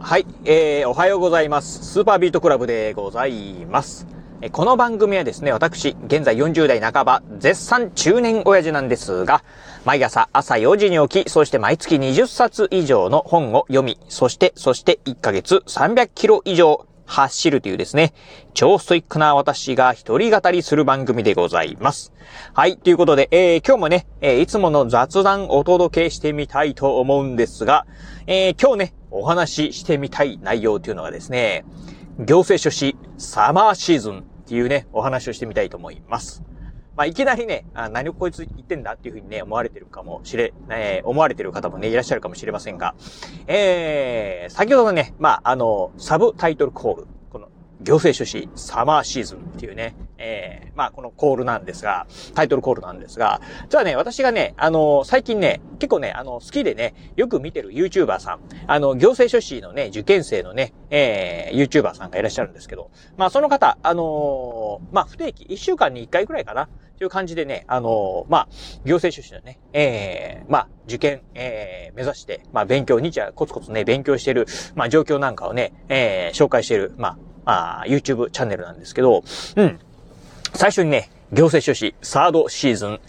はい、えー、おはようございます。スーパービートクラブでございます。この番組はですね、私、現在40代半ば、絶賛中年親父なんですが、毎朝朝4時に起き、そして毎月20冊以上の本を読み、そして、そして1ヶ月300キロ以上走るというですね、超ストイックな私が一人語りする番組でございます。はい、ということで、えー、今日もね、えーいつもの雑談お届けしてみたいと思うんですが、えー、今日ね、お話ししてみたい内容というのがですね、行政書士サマーシーズンっていうね、お話をしてみたいと思います。まあ、いきなりね、あ何をこいつ言ってんだっていうふうにね、思われてるかもしれ、えー思われてる方もね、いらっしゃるかもしれませんが、えー、先ほどのね、まあ、あの、サブタイトルコール、この、行政書士サマーシーズンっていうね、えー、まあ、このコールなんですが、タイトルコールなんですが、じゃあね、私がね、あの、最近ね、結構ね、あの、好きでね、よく見てる YouTuber さん、あの、行政書士のね、受験生のね、えー、YouTuber さんがいらっしゃるんですけど、まあ、その方、あのーまあ、不定期、1週間に1回くらいかな、という感じでね、あのーまあ、行政書士のね、えー、まあ、受験、えー、目指して、まあ、勉強、日夜コツコツね、勉強してる、まあ、状況なんかをね、ええ、紹介してる、まあ、あ YouTube チャンネルなんですけど、うん。最初にね、行政書士サードシーズン。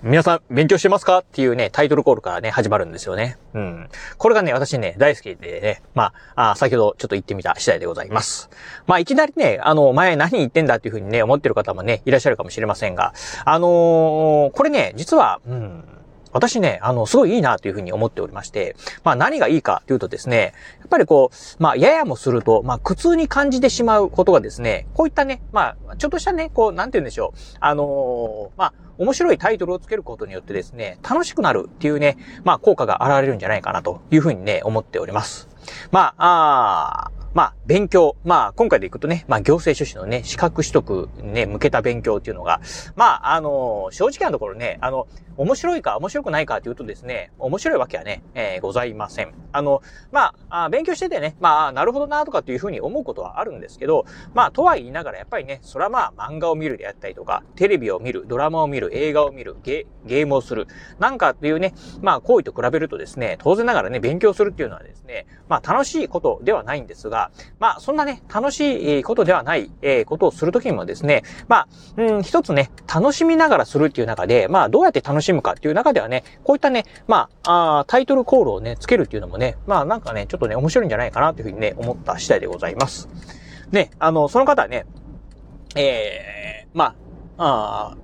皆さん勉強してますか？っていうね、タイトルコールからね、始まるんですよね。うん。これがね、私ね、大好きでね、まあ、あ先ほどちょっと言ってみた次第でございます。まあ、いきなりね、あの、前何言ってんだっていうふうにね、思ってる方もね、いらっしゃるかもしれませんが、あのーこれね、実は、うん、私ね、あの、すごいいいなというふうに思っておりまして、まあ何がいいかというとですね、やっぱりこう、まあややもすると、まあ苦痛に感じてしまうことがですね、こういったね、まあちょっとしたね、こう、なんて言うんでしょう、あのーまあ面白いタイトルをつけることによってですね、楽しくなるっていうね、まあ効果が現れるんじゃないかなというふうにね、思っております。まあ、あーまあ、勉強。まあ、今回でいくとね、まあ、行政書士のね、資格取得ね、向けた勉強っていうのが、まあ、あの、正直なところね、あの、面白いか面白くないかというとですね、面白いわけはね、えーございません。あの、まあ、あ勉強しててね、まあ、なるほどなとかっていうふうに思うことはあるんですけど、まあ、とは言いながらやっぱりね、それはまあ、漫画を見るであったりとか、テレビを見る、ドラマを見る、映画を見る、ゲゲームをする、なんかっていうね、まあ、行為と比べるとですね、当然ながらね、勉強するっていうのはですね、まあ、楽しいことではないんですが、まあ、そんなね、楽しいことではない、えーことをするときにもですね、まあ、うん、一つね、楽しみながらするっていう中で、まあ、どうやって楽しむかっていう中ではね、こういったね、まあ、あタイトルコールをね、つけるっていうのもね、まあ、なんかね、ちょっとね、面白いんじゃないかなというふうにね、思った次第でございます。ね、あの、その方はね、えー、まあ、あ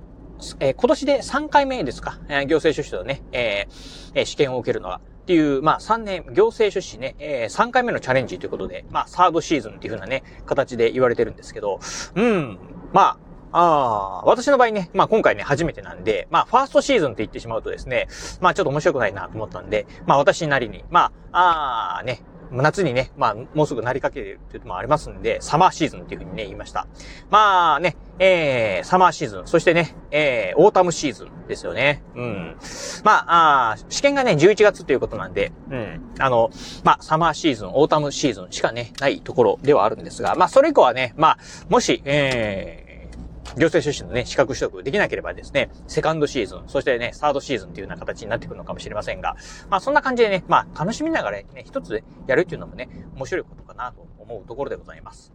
えー今年で3回目ですか、えー行政書士のね、えー試験を受けるのは。っていう、まあ3年、行政出資ね、えー3回目のチャレンジということで、まあサードシーズンっていう風なね、形で言われてるんですけど、うん、まあ、ああ、私の場合ね、まあ今回ね、初めてなんで、まあファーストシーズンって言ってしまうとですね、まあちょっと面白くないなと思ったんで、まあ私なりに、まあ、ああね、夏にね、まあ、もうすぐなりかけるっていうのもありますんで、サマーシーズンっていうふうにね、言いました。まあね、えー、サマーシーズン、そしてね、えー、オータムシーズンですよね。うん。まあ、あ試験がね、11月ということなんで、うん。あの、まあ、サマーシーズン、オータムシーズンしかね、ないところではあるんですが、まあ、それ以降はね、まあ、もし、えー、行政書士のね、資格取得できなければですね、セカンドシーズン、そしてね、サードシーズンっていうような形になってくるのかもしれませんが、まあそんな感じでね、まあ楽しみながらね、一つでやるっていうのもね、面白いことかなと思うところでございます。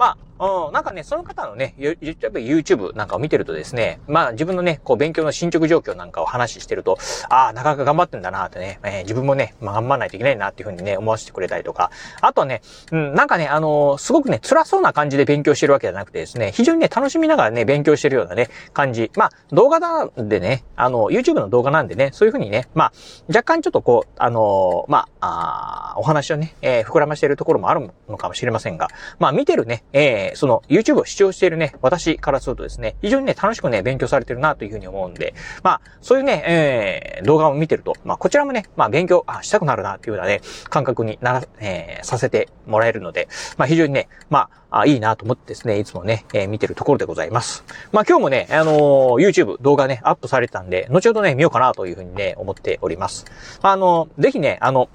まあ、うん、なんかね、その方のね、ゆゆっぱり YouTube なんかを見てるとですね、まあ自分のね、こう勉強の進捗状況なんかを話してると、ああ、なかなか頑張ってんだなってね、えー自分もね、まあ、頑張らないといけないなっていうふうにね、思わせてくれたりとか、あとはね、うん、なんかね、あのーすごくね、辛そうな感じで勉強してるわけじゃなくてですね、非常にね、楽しみながらね、勉強してるようなね、感じ。まあ、動画なんでね、あの、YouTube の動画なんでね、そういうふうにね、まあ、若干ちょっとこう、あのーまあ、あお話をね、えー膨らましているところもあるのかもしれませんが、まあ、見てるね、えーその YouTube を視聴しているね、私からするとですね、非常にね、楽しくね、勉強されてるなというふうに思うんで、まあ、そういうね、えー動画を見てると、まあ、こちらもね、まあ、勉強、あ、したくなるなっていうようなね、感覚になら、えーさせてもらえるので、まあ、非常にね、まあ、あいいなと思ってですね、いつもね、えー見てるところでございます。まあ、今日もね、あのー YouTube 動画ね、アップされてたんで、後ほどね、見ようかなというふうにね、思っております。あの、ぜひね、あの、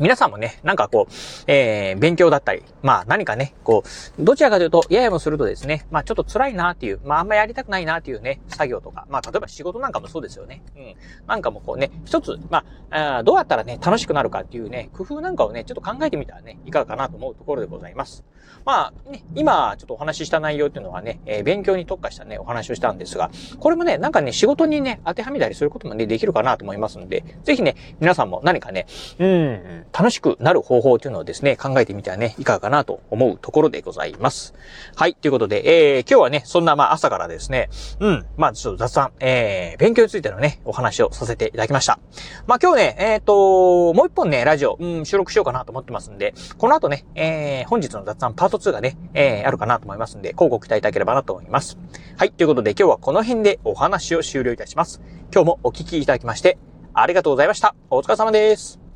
皆さんもね、なんかこう、えー、勉強だったり、まあ何かね、こう、どちらかというと、ややもするとですね、まあちょっと辛いなっていう、まああんまやりたくないなっていうね、作業とか、まあ例えば仕事なんかもそうですよね。うん。なんかもこうね、一つ、まあ、あどうやったらね、楽しくなるかっていうね、工夫なんかをね、ちょっと考えてみたらね、いかがかなと思うところでございます。まあね、今ちょっとお話しした内容っていうのはね、えー、勉強に特化したね、お話をしたんですが、これもね、なんかね、仕事にね、当てはめたりすることもね、できるかなと思いますので、ぜひね、皆さんも何かね、うん、楽しくなる方法というのをですね、考えてみてはね、いかがかなと思うところでございます。はい、ということで、えー、今日はね、そんなまあ朝からですね、うん、まあちょっと雑談、えー、勉強についてのね、お話をさせていただきました。まあ今日ね、えっ、ー、と、もう一本ね、ラジオ、うん、収録しようかなと思ってますんで、この後ね、えー、本日の雑談パート2がね、えー、あるかなと思いますんで、広告期待いただければなと思います。はい、ということで今日はこの辺でお話を終了いたします。今日もお聞きいただきまして、ありがとうございました。お疲れ様です。